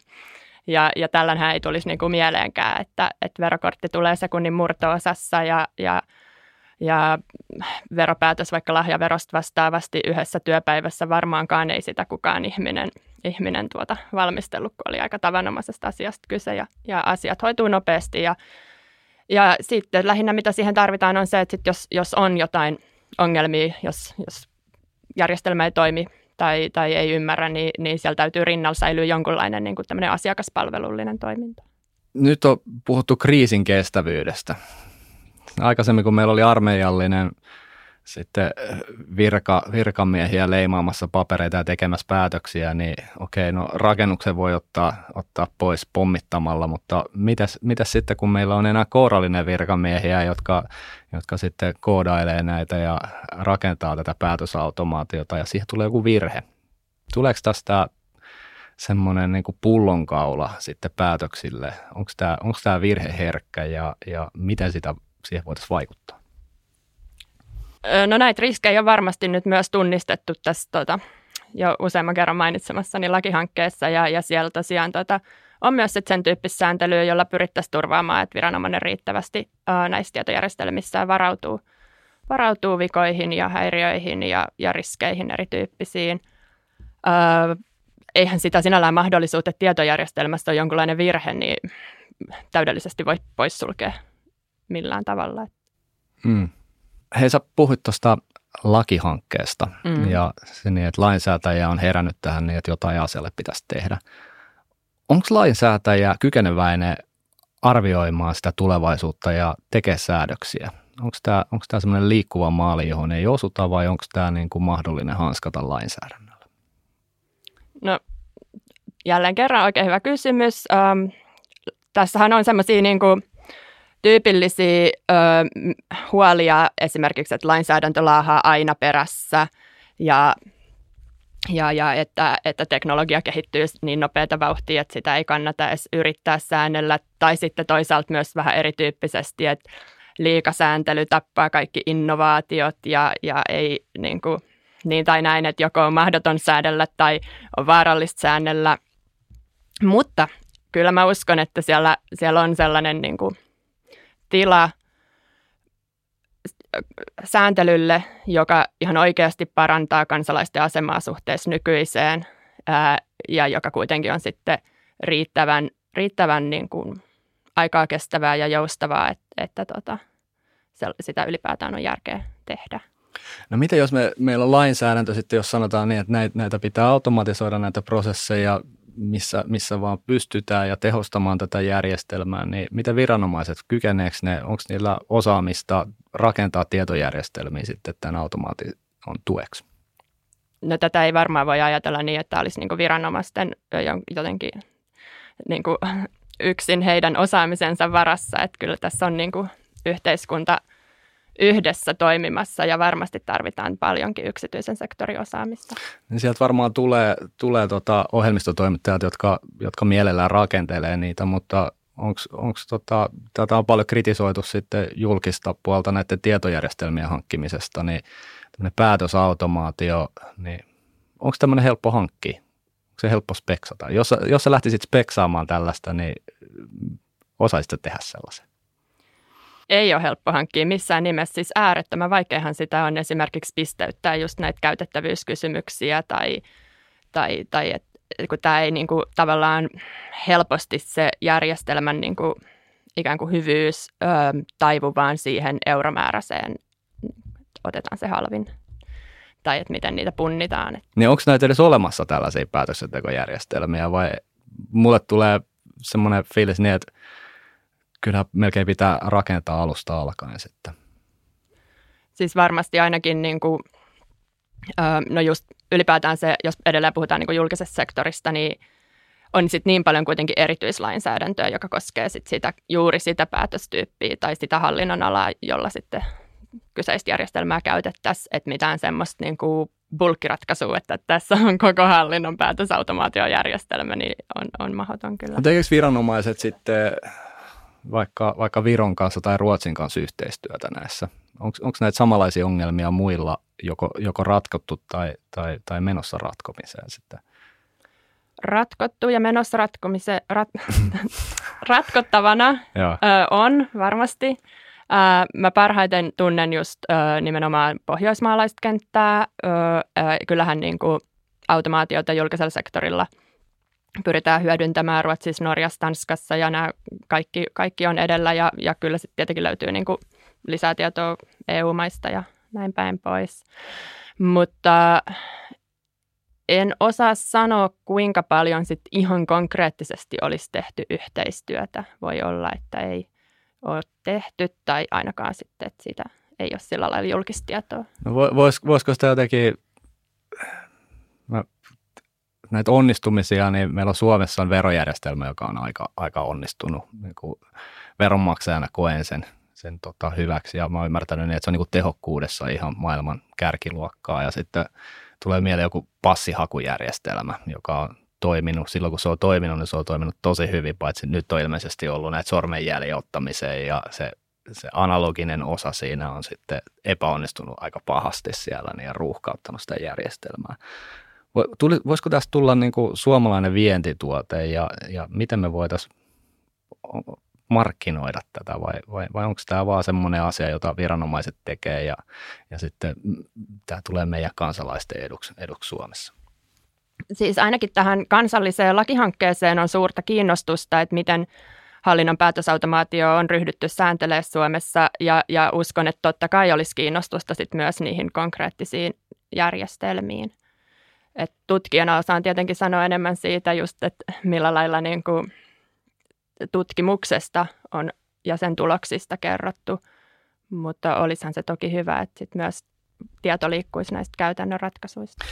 Ja, ja tällänhän ei tulisi niin kuin mieleenkään, että, että verokortti tulee sekunnin murto-osassa ja, ja, ja veropäätös vaikka lahjaverosta vastaavasti yhdessä työpäivässä varmaankaan ei sitä kukaan ihminen, ihminen tuota valmistellut, kun oli aika tavanomaisesta asiasta kyse ja, ja asiat hoituu nopeasti ja ja sitten lähinnä mitä siihen tarvitaan on se, että sit jos, jos on jotain ongelmia, jos, jos järjestelmä ei toimi tai, tai ei ymmärrä, niin, niin siellä täytyy rinnalla säilyä jonkunlainen niin kuin asiakaspalvelullinen toiminta. Nyt on puhuttu kriisin kestävyydestä. Aikaisemmin, kun meillä oli armeijallinen sitten äh, virka, virkamiehiä leimaamassa papereita ja tekemässä päätöksiä, niin okei, no rakennuksen voi ottaa, ottaa pois pommittamalla, mutta mitäs, mitäs sitten, kun meillä on enää kourallinen virkamiehiä, jotka, jotka sitten koodailee näitä ja rakentaa tätä päätösautomaatiota ja siihen tulee joku virhe. Tuleeko tästä semmoinen niin pullonkaula sitten päätöksille? Onko tämä, onko tämä virhe herkkä ja, ja miten sitä siihen voitaisiin vaikuttaa? No näitä riskejä on varmasti nyt myös tunnistettu tässä tota, jo useamman kerran mainitsemassani lakihankkeessa ja, ja siellä tosiaan tota, on myös sit sen tyyppistä sääntelyä, jolla pyrittäisiin turvaamaan, että viranomainen riittävästi ää, näissä tietojärjestelmissä varautuu, varautuu vikoihin ja häiriöihin ja, ja riskeihin erityyppisiin. Ää, eihän sitä sinällään mahdollisuutta, että tietojärjestelmästä on jonkinlainen virhe, niin täydellisesti voi poissulkea millään tavalla. Mm. Hei, sä puhuit tuosta lakihankkeesta mm. ja se niin, että lainsäätäjä on herännyt tähän niin, että jotain asialle pitäisi tehdä. Onko lainsäätäjä kykeneväinen arvioimaan sitä tulevaisuutta ja tekee säädöksiä? Onko tämä, onko tämä semmoinen liikkuva maali, johon ei osuta vai onko tämä niin kuin mahdollinen hanskata lainsäädännöllä? No jälleen kerran oikein hyvä kysymys. Ähm, tässähän on semmoisia niin kuin tyypillisiä ö, huolia esimerkiksi, että lainsäädäntö laahaa aina perässä ja, ja, ja että, että teknologia kehittyy niin nopeata vauhtia, että sitä ei kannata edes yrittää säännellä. Tai sitten toisaalta myös vähän erityyppisesti, että liikasääntely tappaa kaikki innovaatiot ja, ja ei niin, kuin, niin tai näin, että joko on mahdoton säädellä tai on vaarallista säännellä. Mutta kyllä mä uskon, että siellä, siellä on sellainen niin kuin tila sääntelylle, joka ihan oikeasti parantaa kansalaisten asemaa suhteessa nykyiseen ää, ja joka kuitenkin on sitten riittävän, riittävän niin kuin aikaa kestävää ja joustavaa, että, että tota, sitä ylipäätään on järkeä tehdä. No mitä jos me, meillä on lainsäädäntö sitten, jos sanotaan niin, että näitä, näitä pitää automatisoida näitä prosesseja missä, missä vaan pystytään ja tehostamaan tätä järjestelmää, niin mitä viranomaiset, kykeneekö ne, onko niillä osaamista rakentaa tietojärjestelmiä sitten tämän automaatin tueksi? No tätä ei varmaan voi ajatella niin, että olisi niin viranomaisten jotenkin niin yksin heidän osaamisensa varassa, että kyllä tässä on niin yhteiskunta – yhdessä toimimassa ja varmasti tarvitaan paljonkin yksityisen sektorin osaamista. Niin sieltä varmaan tulee, tulee tota ohjelmistotoimittajat, jotka, jotka mielellään rakentelee niitä, mutta onko tota, tätä on paljon kritisoitu sitten julkista puolta näiden tietojärjestelmien hankkimisesta, niin tämmöinen päätösautomaatio, niin onko tämmöinen helppo hankkia? Onko se helppo speksata? Jos, jos sä lähtisit speksaamaan tällaista, niin osaisitko tehdä sellaisen? Ei ole helppo hankkia missään nimessä. Siis äärettömän vaikeahan sitä on esimerkiksi pisteyttää just näitä käytettävyyskysymyksiä tai, tai, tai et, kun tämä ei niin kuin, tavallaan helposti se järjestelmän niin kuin, ikään kuin hyvyys ö, taivu vaan siihen euromääräiseen, otetaan se halvin tai että miten niitä punnitaan. Niin onko näitä edes olemassa tällaisia päätöksentekojärjestelmiä vai mulle tulee semmoinen fiilis niin, että kyllä melkein pitää rakentaa alusta alkaen sitten. Siis varmasti ainakin niin kuin no just ylipäätään se, jos edelleen puhutaan niin julkisesta sektorista, niin on sitten niin paljon kuitenkin erityislainsäädäntöä, joka koskee sit sitä, juuri sitä päätöstyyppiä tai sitä hallinnon alaa, jolla sitten kyseistä järjestelmää käytettäisiin, että mitään semmoista niin kuin bulkkiratkaisua, että tässä on koko hallinnon päätösautomaatiojärjestelmä, niin on, on mahdoton kyllä. Mutta eikö viranomaiset sitten vaikka, vaikka Viron kanssa tai Ruotsin kanssa yhteistyötä näissä? Onko näitä samanlaisia ongelmia muilla joko, joko ratkottu tai, tai, tai menossa ratkomiseen sitten? Ratkottu ja menossa rat, ratkottavana ö, on varmasti. Mä parhaiten tunnen just nimenomaan pohjoismaalaista kenttää. Kyllähän niin kuin automaatiota julkisella sektorilla pyritään hyödyntämään Ruotsissa, Norjassa, Tanskassa ja nämä kaikki, kaikki on edellä ja, ja kyllä sitten tietenkin löytyy niin kuin lisää tietoa EU-maista ja näin päin pois. Mutta en osaa sanoa, kuinka paljon sit ihan konkreettisesti olisi tehty yhteistyötä. Voi olla, että ei – ole tehty tai ainakaan sitten, että siitä ei ole sillä lailla julkista tietoa. No vois, voisiko sitä jotenkin, mä, näitä onnistumisia, niin meillä on Suomessa on verojärjestelmä, joka on aika, aika onnistunut. Niin kuin veronmaksajana koen sen, sen tota hyväksi ja mä oon ymmärtänyt, niin, että se on niin kuin tehokkuudessa ihan maailman kärkiluokkaa ja sitten tulee mieleen joku passihakujärjestelmä, joka on toiminut. Silloin kun se on toiminut, niin se on toiminut tosi hyvin, paitsi nyt on ilmeisesti ollut näitä sormenjäljen ottamiseen ja se, se analoginen osa siinä on sitten epäonnistunut aika pahasti siellä niin ja ruuhkauttanut sitä järjestelmää. Voisiko tästä tulla niin kuin suomalainen vientituote ja, ja miten me voitaisiin markkinoida tätä vai, vai, vai onko tämä vaan semmoinen asia, jota viranomaiset tekee ja, ja sitten tämä tulee meidän kansalaisten eduksi, eduksi Suomessa? siis ainakin tähän kansalliseen lakihankkeeseen on suurta kiinnostusta, että miten hallinnon päätösautomaatio on ryhdytty sääntelemään Suomessa ja, ja uskon, että totta kai olisi kiinnostusta sit myös niihin konkreettisiin järjestelmiin. Et tutkijana osaan tietenkin sanoa enemmän siitä just, että millä lailla niin kuin tutkimuksesta on ja sen tuloksista kerrottu, mutta olisihan se toki hyvä, että sit myös tieto liikkuisi näistä käytännön ratkaisuista.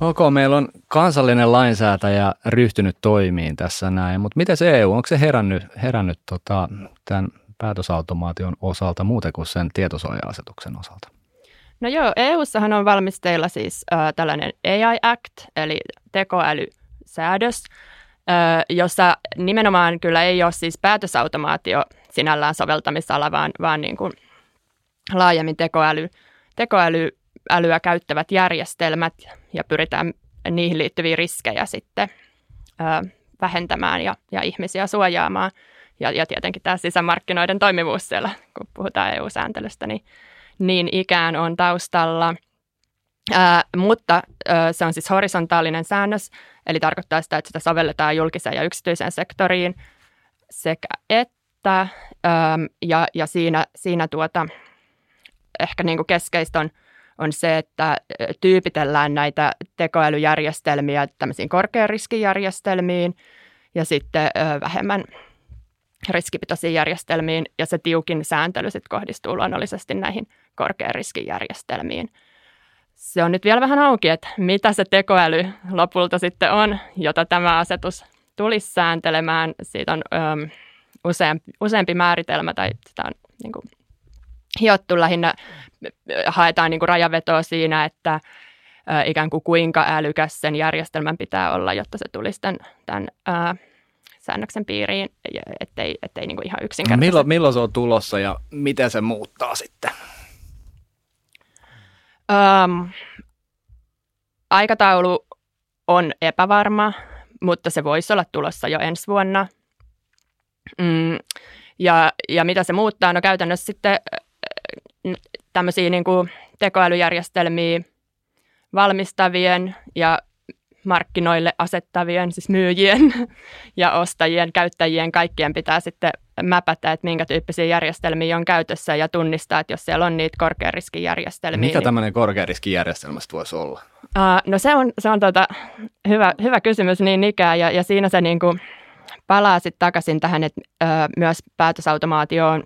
Ok, meillä on kansallinen lainsäätäjä ryhtynyt toimiin tässä näin, mutta miten se EU, onko se herännyt, herännyt tota, tämän päätösautomaation osalta muuten kuin sen tietosuoja-asetuksen osalta? No joo, EU-ssahan on valmisteilla siis äh, tällainen AI Act, eli tekoälysäädös, äh, jossa nimenomaan kyllä ei ole siis päätösautomaatio sinällään soveltamisala, vaan, vaan niin kuin laajemmin tekoäly, tekoäly älyä käyttävät järjestelmät ja pyritään niihin liittyviä riskejä sitten ö, vähentämään ja, ja ihmisiä suojaamaan. Ja, ja tietenkin tämä sisämarkkinoiden toimivuus siellä, kun puhutaan EU-sääntelystä, niin niin ikään on taustalla. Ää, mutta ää, se on siis horisontaalinen säännös, eli tarkoittaa sitä, että sitä sovelletaan julkiseen ja yksityiseen sektoriin sekä että, ää, ja, ja siinä, siinä tuota, ehkä niin kuin keskeistä on on se, että tyypitellään näitä tekoälyjärjestelmiä tämmöisiin korkean riskijärjestelmiin ja sitten vähemmän riskipitoisiin järjestelmiin ja se tiukin sääntely sitten kohdistuu luonnollisesti näihin korkean riskijärjestelmiin. Se on nyt vielä vähän auki, että mitä se tekoäly lopulta sitten on, jota tämä asetus tulisi sääntelemään. Siitä on öö, useampi, useampi määritelmä tai sitä on niin kuin, hiottu lähinnä, haetaan niin kuin rajavetoa siinä, että ikään kuin kuinka älykäs sen järjestelmän pitää olla, jotta se tulisi tämän, tämän ää, säännöksen piiriin, ettei, ettei niin kuin ihan yksinkertaisesti. Milloin, milloin se on tulossa ja miten se muuttaa sitten? Um, aikataulu on epävarma, mutta se voisi olla tulossa jo ensi vuonna. Mm, ja, ja mitä se muuttaa? No käytännössä sitten tämmöisiä niin kuin tekoälyjärjestelmiä valmistavien ja markkinoille asettavien, siis myyjien ja ostajien, käyttäjien, kaikkien pitää sitten mäpätä, että minkä tyyppisiä järjestelmiä on käytössä ja tunnistaa, että jos siellä on niitä korkeariskijärjestelmiä. Mikä niin... tämmöinen korkeariskijärjestelmästä voisi olla? Uh, no se on, se on tota, hyvä, hyvä kysymys niin ikään ja, ja siinä se niin kuin palaa sitten takaisin tähän, että uh, myös päätösautomaatio on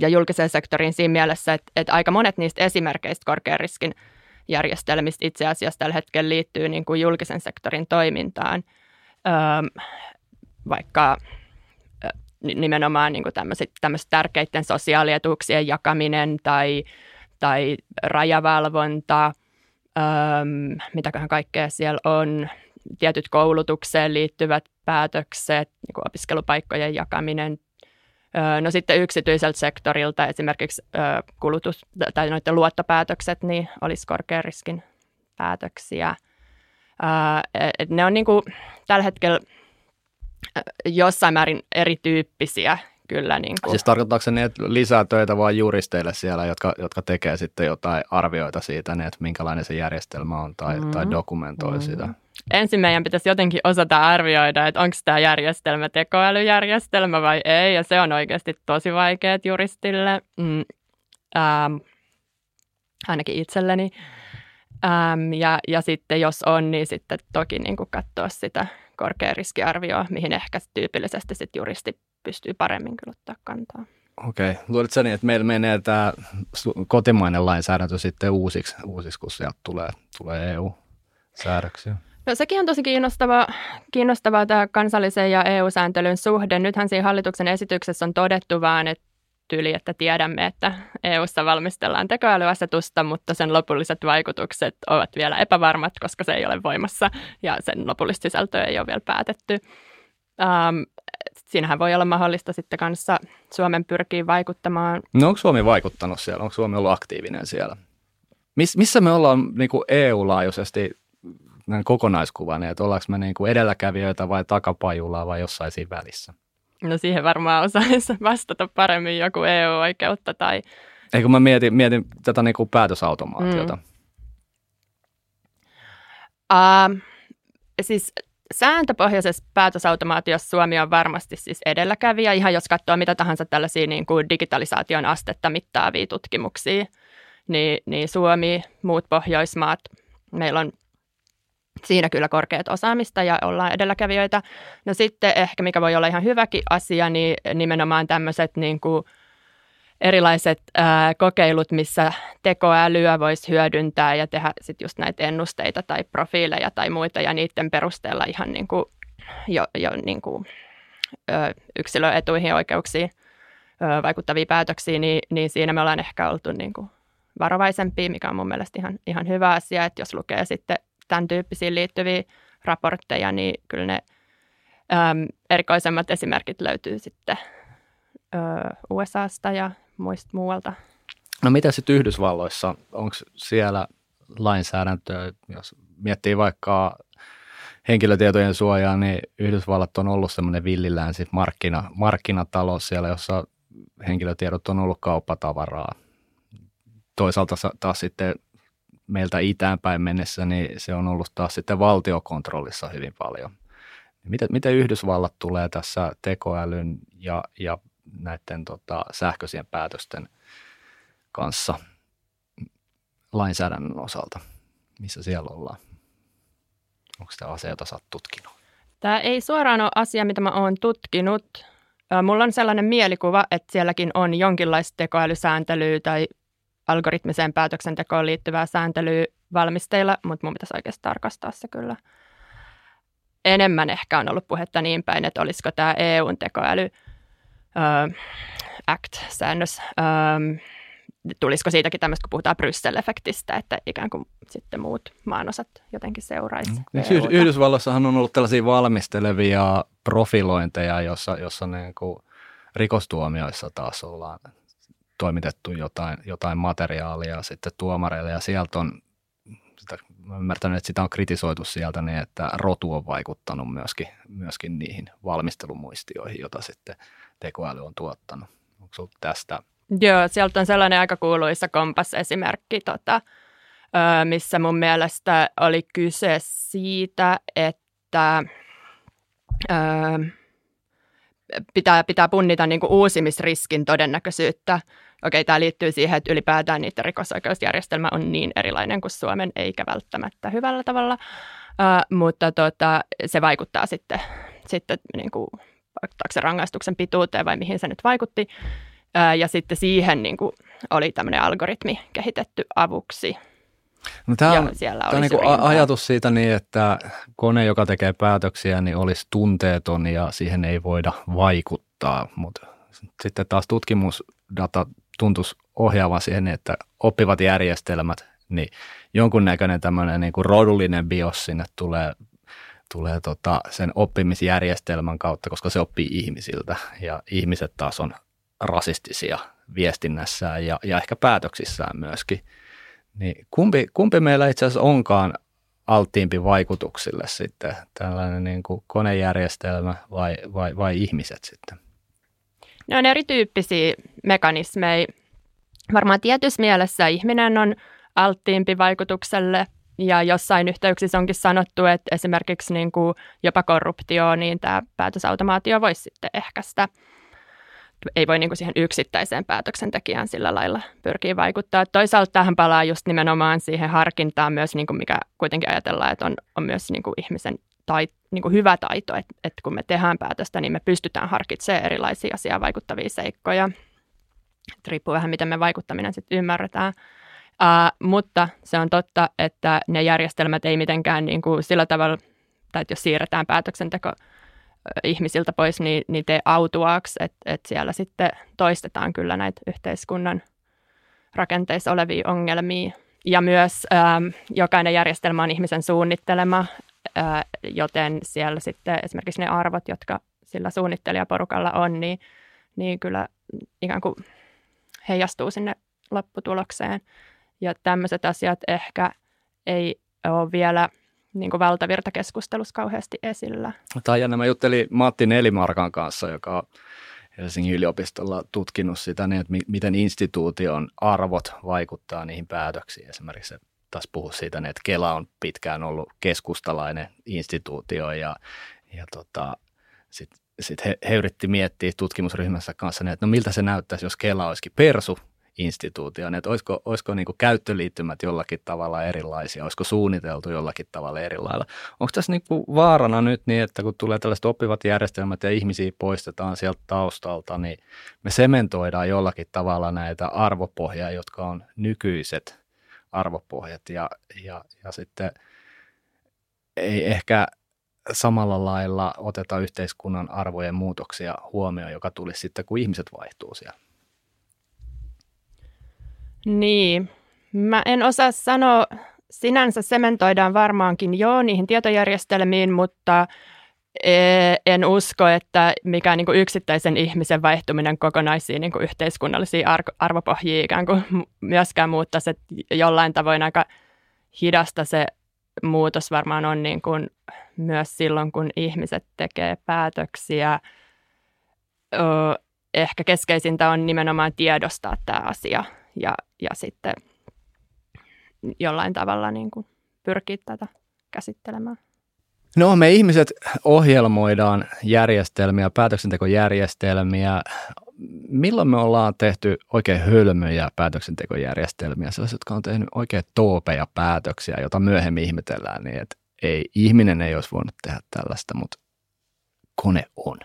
ja julkiseen sektoriin siinä mielessä, että, että aika monet niistä esimerkkeistä korkean riskin järjestelmistä itse asiassa tällä hetkellä liittyy niin kuin julkisen sektorin toimintaan, vaikka nimenomaan niin kuin tämmöiset, tämmöiset tärkeiden sosiaalietuuksien jakaminen tai, tai rajavalvonta, öö, mitäköhän kaikkea siellä on, tietyt koulutukseen liittyvät päätökset, niin kuin opiskelupaikkojen jakaminen, No sitten yksityiseltä sektorilta esimerkiksi kulutus- tai noiden luottopäätökset niin olisi korkean riskin päätöksiä. Ne on niin kuin tällä hetkellä jossain määrin erityyppisiä kyllä. Niin kuin. Siis tarkoittaako se niin, että lisää töitä vain juristeille siellä, jotka, jotka tekee sitten jotain arvioita siitä, niin, että minkälainen se järjestelmä on tai, mm-hmm. tai dokumentoi mm-hmm. sitä? Ensin meidän pitäisi jotenkin osata arvioida, että onko tämä järjestelmä tekoälyjärjestelmä vai ei, ja se on oikeasti tosi vaikeaa juristille, mm, ähm, ainakin itselleni. Ähm, ja, ja sitten jos on, niin sitten toki niin kuin katsoa sitä korkeariskiarvioa, mihin ehkä tyypillisesti sitten juristi pystyy paremmin kyllä ottaa kantaa. Okei. Luuletko niin, että meillä menee tämä kotimainen lainsäädäntö sitten uusiksi, uusiksi kun sieltä tulee, tulee EU-säädöksiä? No sekin on tosi kiinnostavaa, kiinnostavaa tämä kansallisen ja EU-sääntelyn suhde. Nythän siinä hallituksen esityksessä on todettu vaan, että tyyli, että tiedämme, että EU:ssa valmistellaan tekoälyasetusta, mutta sen lopulliset vaikutukset ovat vielä epävarmat, koska se ei ole voimassa ja sen lopullista sisältöä ei ole vielä päätetty. Um, siinähän voi olla mahdollista sitten kanssa Suomen pyrkiä vaikuttamaan. No onko Suomi vaikuttanut siellä? Onko Suomi ollut aktiivinen siellä? Miss, missä me ollaan niin EU-laajuisesti kokonaiskuvan, että ollaanko me niin kuin edelläkävijöitä vai takapajulaa vai jossain siinä välissä? No siihen varmaan osaisi vastata paremmin joku EU-oikeutta tai... Eikö mä mietin, mietin tätä niin kuin päätösautomaatiota? Mm. Uh, siis sääntöpohjaisessa päätösautomaatiossa Suomi on varmasti siis edelläkävijä, ihan jos katsoo mitä tahansa tällaisia niin kuin digitalisaation astetta mittaavia tutkimuksia, niin, niin Suomi, muut Pohjoismaat, meillä on siinä kyllä korkeat osaamista ja ollaan edelläkävijöitä. No sitten ehkä, mikä voi olla ihan hyväkin asia, niin nimenomaan tämmöiset niin kuin erilaiset ää, kokeilut, missä tekoälyä voisi hyödyntää ja tehdä sitten just näitä ennusteita tai profiileja tai muita ja niiden perusteella ihan niin kuin jo, jo niin kuin, ö, yksilöetuihin ja oikeuksiin ö, vaikuttavia päätöksiä, niin, niin siinä me ollaan ehkä oltu niin kuin varovaisempia, mikä on mun mielestä ihan, ihan hyvä asia, että jos lukee sitten tämän tyyppisiin liittyviä raportteja, niin kyllä ne äm, erikoisemmat esimerkit löytyy sitten ö, USAsta ja muista muualta. No mitä sitten Yhdysvalloissa, onko siellä lainsäädäntöä, jos miettii vaikka henkilötietojen suojaa, niin Yhdysvallat on ollut semmoinen villilänsi markkina, markkinatalous siellä, jossa henkilötiedot on ollut kauppatavaraa. Toisaalta taas sitten meiltä itäänpäin mennessä, niin se on ollut taas sitten valtiokontrollissa hyvin paljon. Miten, miten Yhdysvallat tulee tässä tekoälyn ja, ja näiden tota, sähköisien päätösten kanssa lainsäädännön osalta? Missä siellä ollaan? Onko sitä asia, jota sä tutkinut? Tämä ei suoraan ole asia, mitä mä oon tutkinut. Mulla on sellainen mielikuva, että sielläkin on jonkinlaista tekoälysääntelyä tai algoritmiseen päätöksentekoon liittyvää sääntelyä valmisteilla, mutta mun pitäisi oikeasti tarkastaa se kyllä. Enemmän ehkä on ollut puhetta niin päin, että olisiko tämä EUn tekoäly uh, Act-säännös, um, tulisiko siitäkin tämmöistä, kun puhutaan Bryssel-efektistä, että ikään kuin sitten muut maanosat jotenkin seuraisi. Mm. Niin, Yhdysvalloissahan on ollut tällaisia valmistelevia profilointeja, jossa, jossa niin kuin rikostuomioissa taas ollaan toimitettu jotain, jotain materiaalia sitten tuomareille ja sieltä on, sitä, mä ymmärtänyt, että sitä on kritisoitu sieltä niin, että rotu on vaikuttanut myöskin, myöskin niihin valmistelumuistioihin, joita sitten tekoäly on tuottanut. Onko sinulla tästä? Joo, sieltä on sellainen aika kuuluisa kompas-esimerkki, tota, missä mun mielestä oli kyse siitä, että pitää, pitää punnita niin kuin uusimisriskin todennäköisyyttä. Okei, tämä liittyy siihen, että ylipäätään niiden rikosoikeusjärjestelmä on niin erilainen kuin Suomen, eikä välttämättä hyvällä tavalla, uh, mutta tota, se vaikuttaa sitten, sitten niin kuin, se rangaistuksen pituuteen vai mihin se nyt vaikutti. Uh, ja sitten siihen niin kuin, oli tämmöinen algoritmi kehitetty avuksi. No, tämä on, siellä tämä on niin ajatus siitä niin, että kone, joka tekee päätöksiä, niin olisi tunteeton ja siihen ei voida vaikuttaa, mutta sitten taas tutkimusdata tuntuisi ohjaavan siihen, että oppivat järjestelmät, niin jonkunnäköinen tämmöinen niin kuin rodullinen bios sinne tulee, tulee tota sen oppimisjärjestelmän kautta, koska se oppii ihmisiltä. Ja ihmiset taas on rasistisia viestinnässään ja, ja ehkä päätöksissään myöskin. Niin kumpi, kumpi meillä itse asiassa onkaan alttiimpi vaikutuksille sitten, tällainen niin kuin konejärjestelmä vai, vai, vai ihmiset sitten? Ne on erityyppisiä mekanismeja. Varmaan tietyssä mielessä ihminen on alttiimpi vaikutukselle ja jossain yhteyksissä onkin sanottu, että esimerkiksi niin kuin jopa korruptio, niin tämä päätösautomaatio voisi sitten ehkäistä. Ei voi niin kuin siihen yksittäiseen päätöksentekijään sillä lailla pyrkiä vaikuttaa. Toisaalta tähän palaa just nimenomaan siihen harkintaan myös, niin kuin mikä kuitenkin ajatellaan, että on, on myös niin kuin ihmisen tai, niin kuin hyvä taito, että, että kun me tehdään päätöstä, niin me pystytään harkitsemaan erilaisia asiaa vaikuttavia seikkoja. Et riippuu vähän, miten me vaikuttaminen sitten ymmärretään. Uh, mutta se on totta, että ne järjestelmät ei mitenkään niin kuin sillä tavalla, tai että jos siirretään päätöksenteko ihmisiltä pois, niin, niin tee autuaaksi, että, että siellä sitten toistetaan kyllä näitä yhteiskunnan rakenteissa olevia ongelmia. Ja myös ähm, jokainen järjestelmä on ihmisen suunnittelema, äh, joten siellä sitten esimerkiksi ne arvot, jotka sillä suunnittelijaporukalla on, niin, niin kyllä ikään kuin heijastuu sinne lopputulokseen. Ja tämmöiset asiat ehkä ei ole vielä niin kuin valtavirtakeskustelussa kauheasti esillä. Tai jännä, mä juttelin Matti Nelimarkan kanssa, joka on Helsingin yliopistolla tutkinut sitä, niin, että miten instituution arvot vaikuttaa niihin päätöksiin. Esimerkiksi se taas puhuu siitä, niin, että Kela on pitkään ollut keskustalainen instituutio ja, ja tota, sitten sit he, he yritti miettiä tutkimusryhmässä kanssa, niin, että no miltä se näyttäisi, jos Kela olisikin persu instituutioon, että olisiko, olisiko niin kuin käyttöliittymät jollakin tavalla erilaisia, olisiko suunniteltu jollakin tavalla eri lailla. Onko tässä niin kuin vaarana nyt niin, että kun tulee tällaiset oppivat järjestelmät ja ihmisiä poistetaan sieltä taustalta, niin me sementoidaan jollakin tavalla näitä arvopohjaa, jotka on nykyiset arvopohjat ja, ja, ja sitten ei ehkä samalla lailla oteta yhteiskunnan arvojen muutoksia huomioon, joka tulisi sitten, kun ihmiset vaihtuu siellä. Niin, mä en osaa sanoa, sinänsä sementoidaan varmaankin jo niihin tietojärjestelmiin, mutta e, en usko, että mikään niin yksittäisen ihmisen vaihtuminen kokonaisiin niin yhteiskunnallisiin arvopohjiin ikään kuin myöskään muuttaisi, että jollain tavoin aika hidasta se muutos varmaan on niin kuin myös silloin, kun ihmiset tekee päätöksiä. Ehkä keskeisintä on nimenomaan tiedostaa tämä asia ja, ja sitten jollain tavalla niin kuin pyrkiä tätä käsittelemään. No me ihmiset ohjelmoidaan järjestelmiä, päätöksentekojärjestelmiä. Milloin me ollaan tehty oikein hölmöjä päätöksentekojärjestelmiä, sellaisia, jotka on tehnyt oikein toopeja päätöksiä, joita myöhemmin ihmetellään niin, että ei, ihminen ei olisi voinut tehdä tällaista, mutta kone on.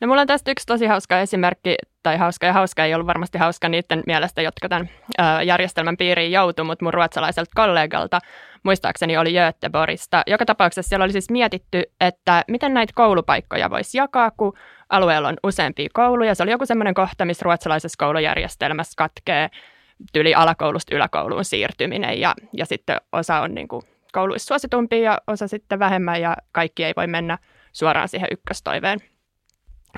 No mulla on tästä yksi tosi hauska esimerkki, tai hauska ja hauska ei ollut varmasti hauska niiden mielestä, jotka tämän ö, järjestelmän piiriin joutu, mutta mun ruotsalaiselta kollegalta, muistaakseni oli Göteborgista. Joka tapauksessa siellä oli siis mietitty, että miten näitä koulupaikkoja voisi jakaa, kun alueella on useampia kouluja. Se oli joku semmoinen kohta, missä ruotsalaisessa koulujärjestelmässä katkee tyli alakoulusta yläkouluun siirtyminen ja, ja sitten osa on niin kuin kouluissa suositumpia ja osa sitten vähemmän ja kaikki ei voi mennä suoraan siihen ykköstoiveen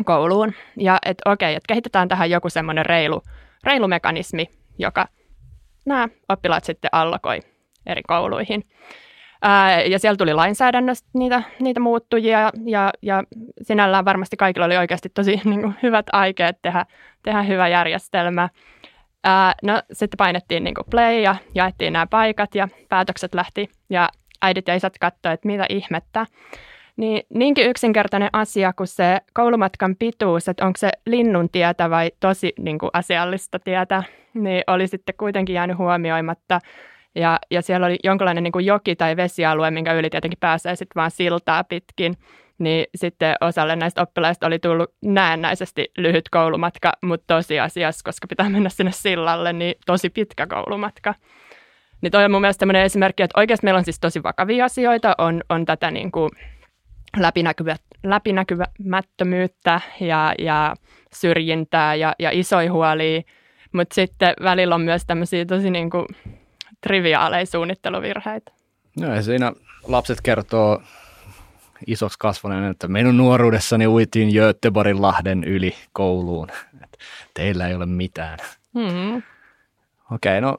kouluun. Ja että okei, että kehitetään tähän joku semmoinen reilu, reilu mekanismi, joka nämä oppilaat sitten allokoi eri kouluihin. Ää, ja siellä tuli lainsäädännöstä niitä, niitä muuttujia ja, ja sinällään varmasti kaikilla oli oikeasti tosi niin kuin, hyvät aikeet tehdä, tehdä hyvä järjestelmä. Ää, no sitten painettiin niin kuin play ja jaettiin nämä paikat ja päätökset lähti ja äidit ja isät katsoivat, että mitä ihmettä. Niin, niinkin yksinkertainen asia kuin se koulumatkan pituus, että onko se linnun tietä vai tosi niin kuin asiallista tietä, niin oli sitten kuitenkin jäänyt huomioimatta. Ja, ja siellä oli jonkinlainen niin kuin joki tai vesialue, minkä yli tietenkin pääsee sitten vaan siltaa pitkin. Niin sitten osalle näistä oppilaista oli tullut näennäisesti lyhyt koulumatka, mutta tosiasiassa, koska pitää mennä sinne sillalle, niin tosi pitkä koulumatka. Niin toi on mun mielestä esimerkki, että oikeasti meillä on siis tosi vakavia asioita, on, on tätä niin kuin läpinäkyvä, läpinäkymättömyyttä ja, ja syrjintää ja, ja isoja huolia, mutta sitten välillä on myös tämmöisiä tosi niin kuin triviaaleja suunnitteluvirheitä. No ja siinä lapset kertoo isoksi kasvaneen, että minun nuoruudessani uitiin Göteborgin lahden yli kouluun. Teillä ei ole mitään. Mm-hmm. Okei, okay, no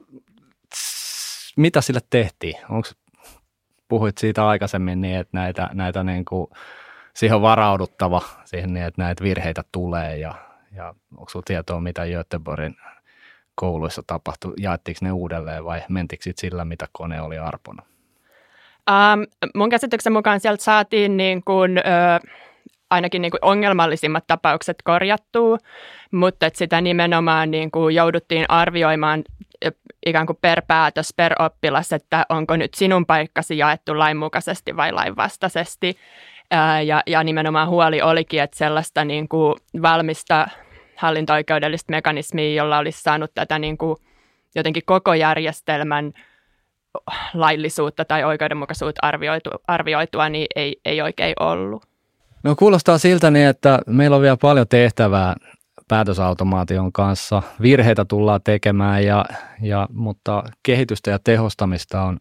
mitä sille tehtiin? Onko puhuit siitä aikaisemmin niin, että näitä, näitä niin kuin, siihen on varauduttava siihen niin, että näitä virheitä tulee ja, ja onko sinulla tietoa, mitä Göteborgin kouluissa tapahtui? Jaettiinko ne uudelleen vai mentikö sillä, mitä kone oli arponut? Um, mun käsityksen mukaan sieltä saatiin niin kuin, ö, ainakin niin kuin ongelmallisimmat tapaukset korjattua, mutta että sitä nimenomaan niin kuin jouduttiin arvioimaan ikään kuin per päätös, per oppilas, että onko nyt sinun paikkasi jaettu lainmukaisesti vai lainvastaisesti. Ja, ja nimenomaan huoli olikin, että sellaista niin kuin valmista hallinto-oikeudellista mekanismia, jolla olisi saanut tätä niin kuin jotenkin koko järjestelmän laillisuutta tai oikeudenmukaisuutta arvioitua, arvioitua niin ei, ei oikein ollut. No kuulostaa siltä niin, että meillä on vielä paljon tehtävää päätösautomaation kanssa. Virheitä tullaan tekemään, ja, ja, mutta kehitystä ja tehostamista on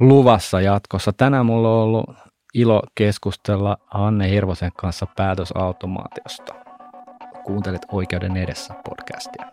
luvassa jatkossa. Tänään mulla on ollut ilo keskustella Anne Hirvosen kanssa päätösautomaatiosta. Kuuntelet Oikeuden edessä podcastia.